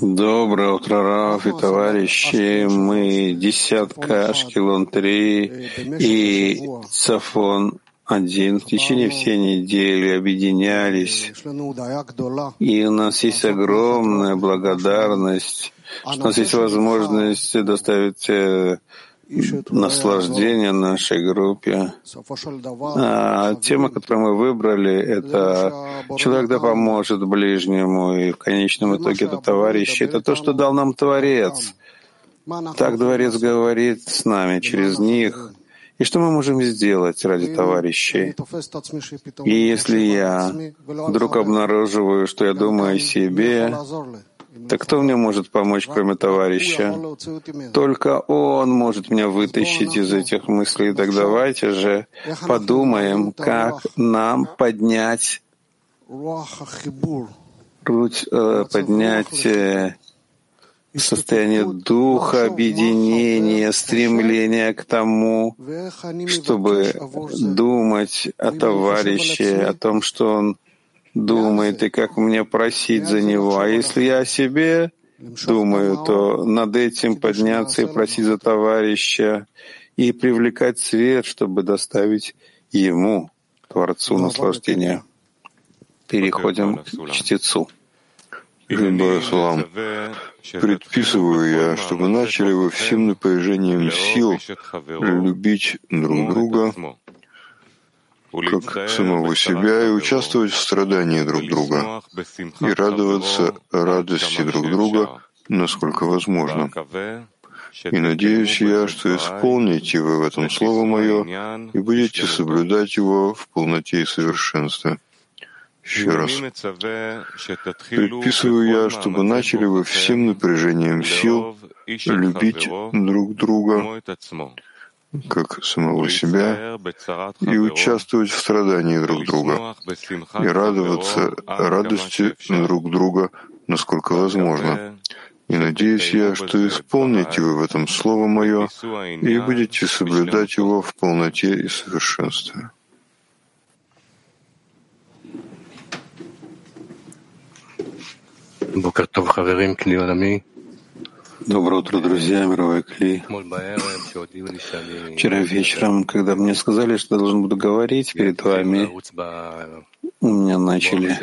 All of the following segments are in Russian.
Доброе утро, Раф и товарищи. Мы десятка Ашкелон-3 и Цафон-1 в течение всей недели объединялись. И у нас есть огромная благодарность, что у нас есть возможность доставить э, наслаждение нашей группе. А тема, которую мы выбрали, это человек да поможет ближнему, и в конечном итоге это товарищи. Это то, что дал нам Творец. Так Творец говорит с нами через них. И что мы можем сделать ради товарищей? И если я вдруг обнаруживаю, что я думаю о себе, так кто мне может помочь, кроме товарища? Только он может меня вытащить из этих мыслей. Так давайте же подумаем, как нам поднять э, поднять э, состояние духа, объединения, стремления к тому, чтобы думать о товарище, о том, что он думает и как мне просить за него. А если я о себе думаю, то над этим подняться и просить за товарища и привлекать свет, чтобы доставить ему, Творцу, наслаждения. Переходим к чтецу. Салам. Предписываю я, чтобы начали вы всем напряжением сил любить друг друга, как самого себя и участвовать в страдании друг друга и радоваться радости друг друга, насколько возможно. И надеюсь я, что исполните вы в этом Слово Мое и будете соблюдать его в полноте и совершенстве. Еще раз. Предписываю я, чтобы начали вы всем напряжением сил любить друг друга, как самого себя, и участвовать в страдании друг друга, и радоваться радости друг друга, насколько возможно. И надеюсь я, что исполните вы в этом слово мое и будете соблюдать его в полноте и совершенстве. Букатов Хаверим Клиолами. Доброе утро, друзья, мировой Кли. Вчера вечером, когда мне сказали, что я должен буду говорить перед вами, у меня начали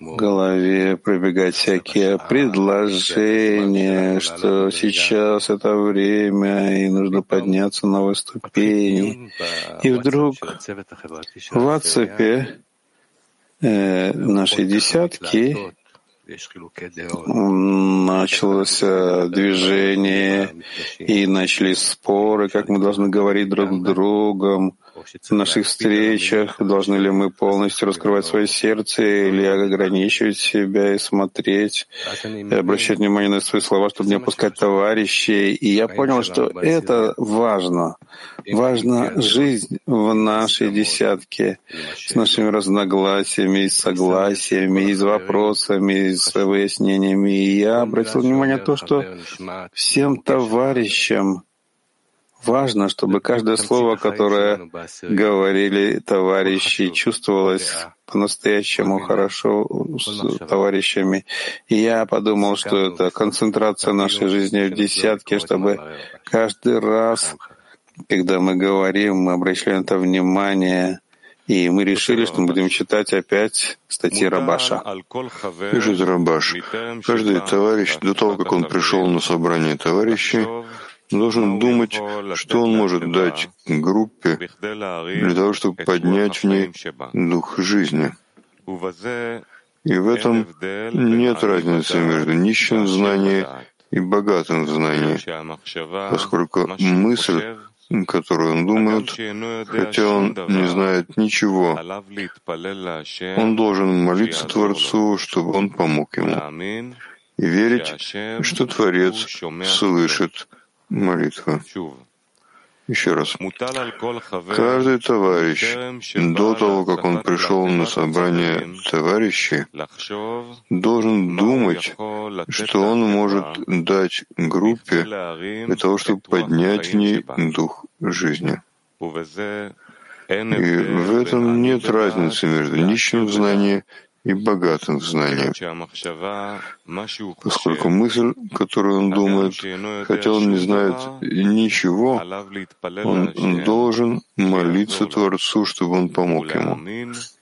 в голове пробегать всякие предложения, что сейчас это время, и нужно подняться на ступени. И вдруг в WhatsApp э, нашей десятки началось движение, и начались споры, как мы должны говорить друг с другом, в наших встречах, должны ли мы полностью раскрывать свое сердце или ограничивать себя и смотреть, и обращать внимание на свои слова, чтобы не опускать товарищей. И я понял, что это важно. Важна жизнь в нашей десятке с нашими разногласиями, и согласиями, и с вопросами, и с выяснениями. И я обратил внимание на то, что всем товарищам Важно, чтобы каждое слово, которое говорили товарищи, чувствовалось по-настоящему хорошо с товарищами. И я подумал, что это концентрация нашей жизни в десятке, чтобы каждый раз, когда мы говорим, мы обращаем это внимание, и мы решили, что мы будем читать опять статьи Рабаша. Пишет Рабаш. Каждый товарищ, до того, как он пришел на собрание товарищей, должен думать, что он может дать группе для того, чтобы поднять в ней дух жизни. И в этом нет разницы между нищим в знании и богатым в знании, поскольку мысль которую он думает, хотя он не знает ничего. Он должен молиться Творцу, чтобы он помог ему, и верить, что Творец слышит молитву. Еще раз. Каждый товарищ, до того, как он пришел на собрание товарищей, должен думать, что он может дать группе для того, чтобы поднять в ней дух жизни. И в этом нет разницы между нищим в знании и богатым в знании, поскольку мысль, которую он думает, хотя он не знает ничего, он должен молиться Творцу, чтобы он помог ему,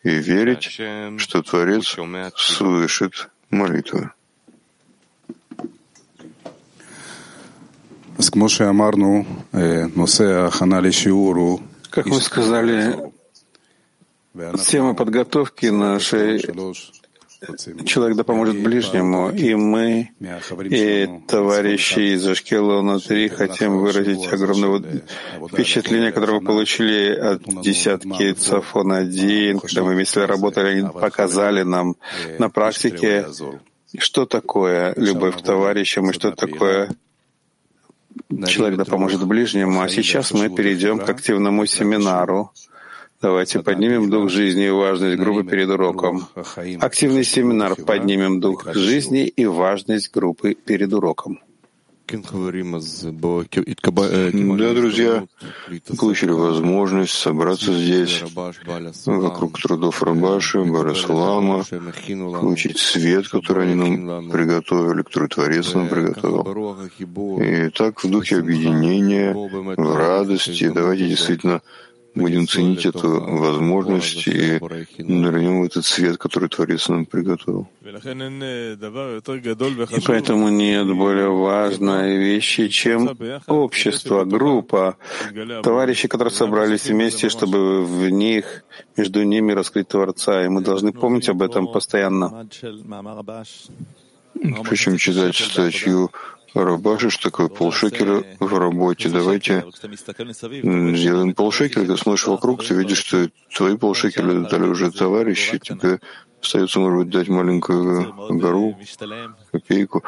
и верить, что Творец слышит молитвы. Как мы сказали, Тема подготовки нашей Человек да поможет ближнему, и мы, и товарищи из Ашкелона 3 хотим выразить огромное впечатление, которое мы получили от десятки Цафон 1, когда мы вместе работали, они показали нам на практике, что такое любовь к товарищам и что такое человек да поможет ближнему. А сейчас мы перейдем к активному семинару, Давайте поднимем дух жизни и важность группы перед уроком. Активный семинар «Поднимем дух жизни и важность группы перед уроком». Да, друзья, получили возможность собраться здесь, вокруг трудов Рабаши, Бараслама, получить свет, который они нам приготовили, который Творец нам приготовил. И так в духе объединения, в радости, давайте действительно будем ценить эту возможность и нырнем этот свет, который Творец нам приготовил. И поэтому нет более важной вещи, чем общество, группа, товарищи, которые собрались вместе, чтобы в них, между ними раскрыть Творца. И мы должны помнить об этом постоянно. Причем читать статью Рабаши, что такое полшекеля в работе. Давайте сделаем полшекеля. Когда смотришь вокруг, ты видишь, что твои полшекеля дали уже товарищи, тебе остается, может быть, дать маленькую гору, копейку.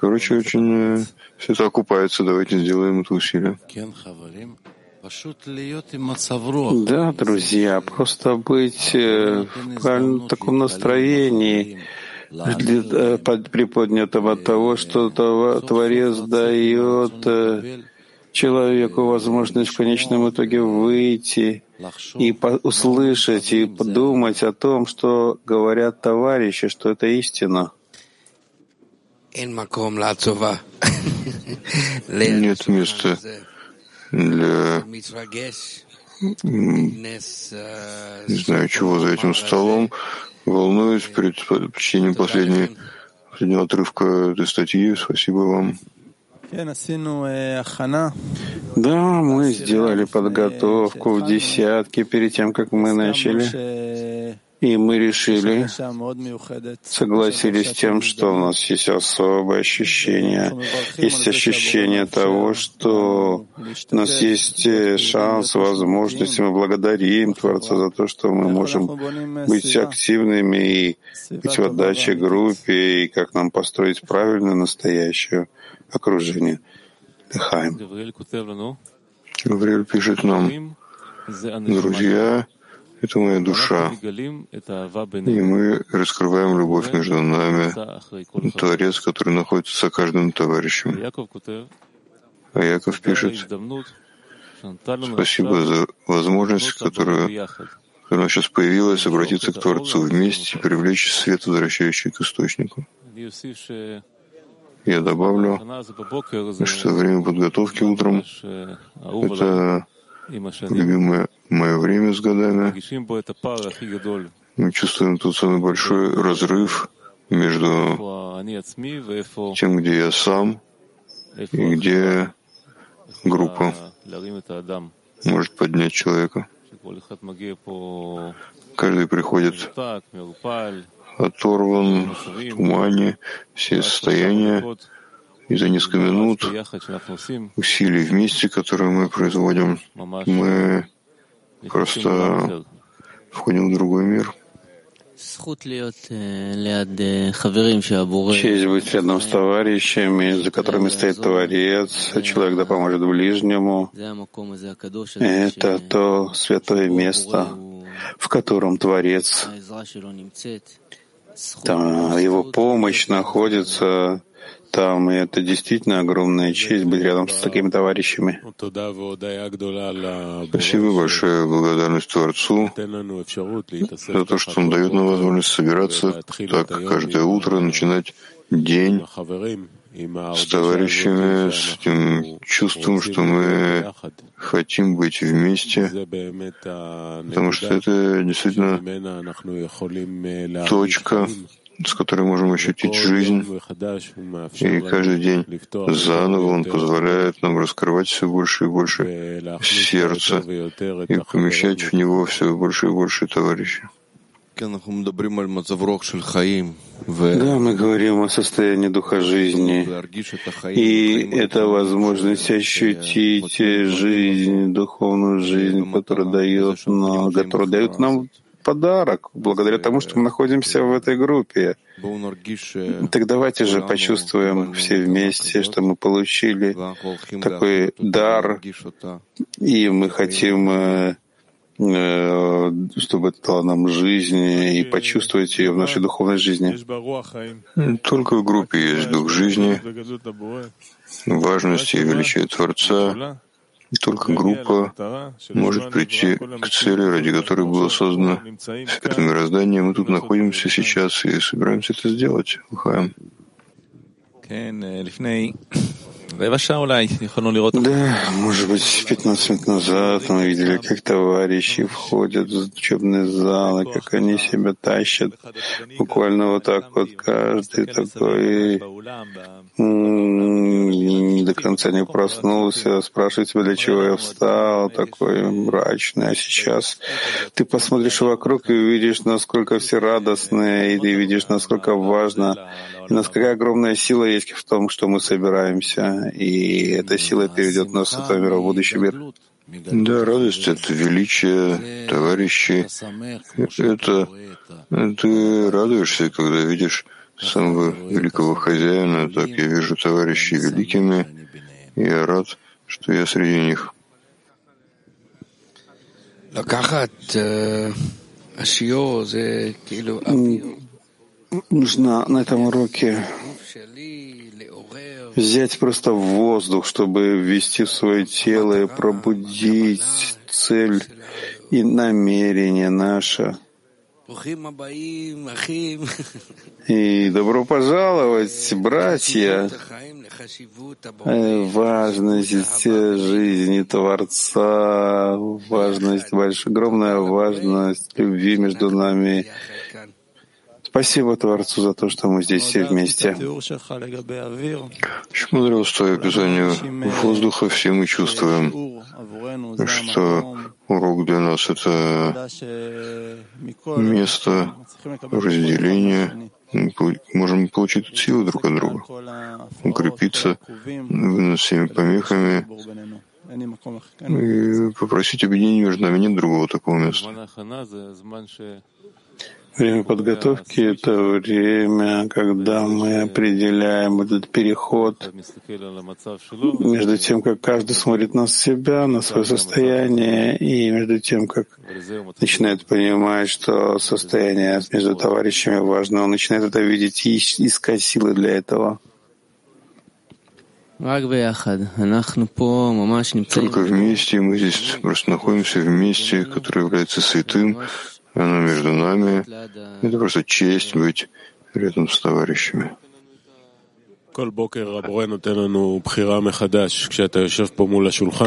Короче, очень э, все это окупается. Давайте сделаем это усилие. Да, друзья, просто быть э, в таком настроении, Э, приподнятым от того, что Творец дает э, человеку возможность в конечном итоге выйти и услышать, и подумать о том, что говорят товарищи, что это истина. Нет места для не знаю чего за этим столом, волнуюсь перед чтением последней, последнего отрывка этой статьи. Спасибо вам. Да, мы сделали подготовку в десятке перед тем, как мы начали. И мы решили, согласились с тем, что у нас есть особое ощущение, есть ощущение того, что у нас есть э, шанс, возможность, и мы благодарим Творца за то, что мы можем быть активными и быть в отдаче группе, и как нам построить правильное настоящее окружение. Дыхаем. Гавриэль пишет нам, друзья, это моя душа. И мы раскрываем любовь между нами, Творец, который находится за каждым товарищем. А Яков пишет, спасибо за возможность, которую когда она сейчас появилась, обратиться к Творцу вместе и привлечь свет, возвращающий к источнику. Я добавлю, что время подготовки утром — это любимое мое время с годами. Мы чувствуем тут самый большой разрыв между тем, где я сам, и где группа. Может поднять человека. Каждый приходит оторван в тумане, все состояния, и за несколько минут усилий вместе, которые мы производим, мы просто входим в другой мир. Честь быть рядом с товарищами, за которыми стоит Творец, человек да поможет ближнему. Это то святое место, в котором Творец, там его помощь находится там, и это действительно огромная честь быть рядом с такими товарищами. Спасибо большое, благодарность Творцу за то, что Он дает нам возможность собираться так каждое утро, начинать день с товарищами, с этим чувством, что мы хотим быть вместе, потому что это действительно точка, с которой можем ощутить жизнь. И каждый день заново Он позволяет нам раскрывать все больше и больше сердце и помещать в него все больше и больше товарищей. Да, мы говорим о состоянии духа жизни, и это возможность ощутить жизнь, духовную жизнь, которая дает нам, которая дает нам подарок, благодаря тому, что мы находимся в этой группе. Так давайте же почувствуем все вместе, что мы получили такой дар, и мы хотим, э, э, чтобы это дало нам жизнь, и почувствовать ее в нашей духовной жизни. Только в группе есть дух жизни, важность и величие Творца, только группа может прийти к цели, ради которой было создано это мироздание. Мы тут находимся сейчас и собираемся это сделать. Ухаем. Да, может быть, 15 минут назад мы видели, как товарищи входят в учебные залы, как они себя тащат. Буквально вот так вот каждый такой не до конца не проснулся, спрашивает себя, для чего я встал, такой мрачный. А сейчас ты посмотришь вокруг и увидишь, насколько все радостные, и ты видишь, насколько важно, и насколько огромная сила есть в том, что мы собираемся и эта сила переведет нас с этого мира в будущий мир. Да, радость — это величие, товарищи. Это ты радуешься, когда видишь самого великого хозяина, так я вижу товарищей великими, и я рад, что я среди них. Нужно на этом уроке взять просто воздух, чтобы ввести в свое тело и пробудить цель и намерение наше. И добро пожаловать, братья, важность жизни Творца, важность, большая, огромная важность любви между нами Спасибо Творцу за то, что мы здесь все вместе. Очень понравилось твое описание воздуха. Все мы чувствуем, что урок для нас — это место разделения. Мы можем получить силы друг от друга, укрепиться над всеми помехами и попросить объединения между нами. Нет другого такого места. Время подготовки — это время, когда мы определяем этот переход между тем, как каждый смотрит на себя, на свое состояние, и между тем, как начинает понимать, что состояние между товарищами важно. Он начинает это видеть и искать силы для этого. Только вместе, мы здесь просто находимся в месте, которое является святым, оно между нами. Это просто честь быть рядом с товарищами.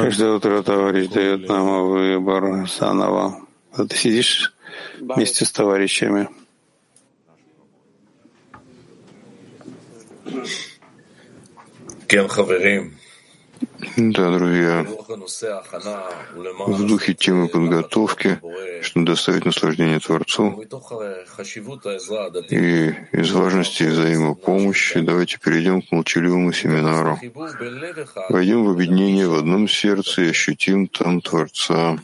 Каждое утро товарищ дает нам выбор заново. Ты сидишь вместе с товарищами. Да, друзья, в духе темы подготовки, чтобы доставить наслаждение Творцу, и из важности взаимопомощи давайте перейдем к молчаливому семинару. Войдем в объединение в одном сердце и ощутим там Творца.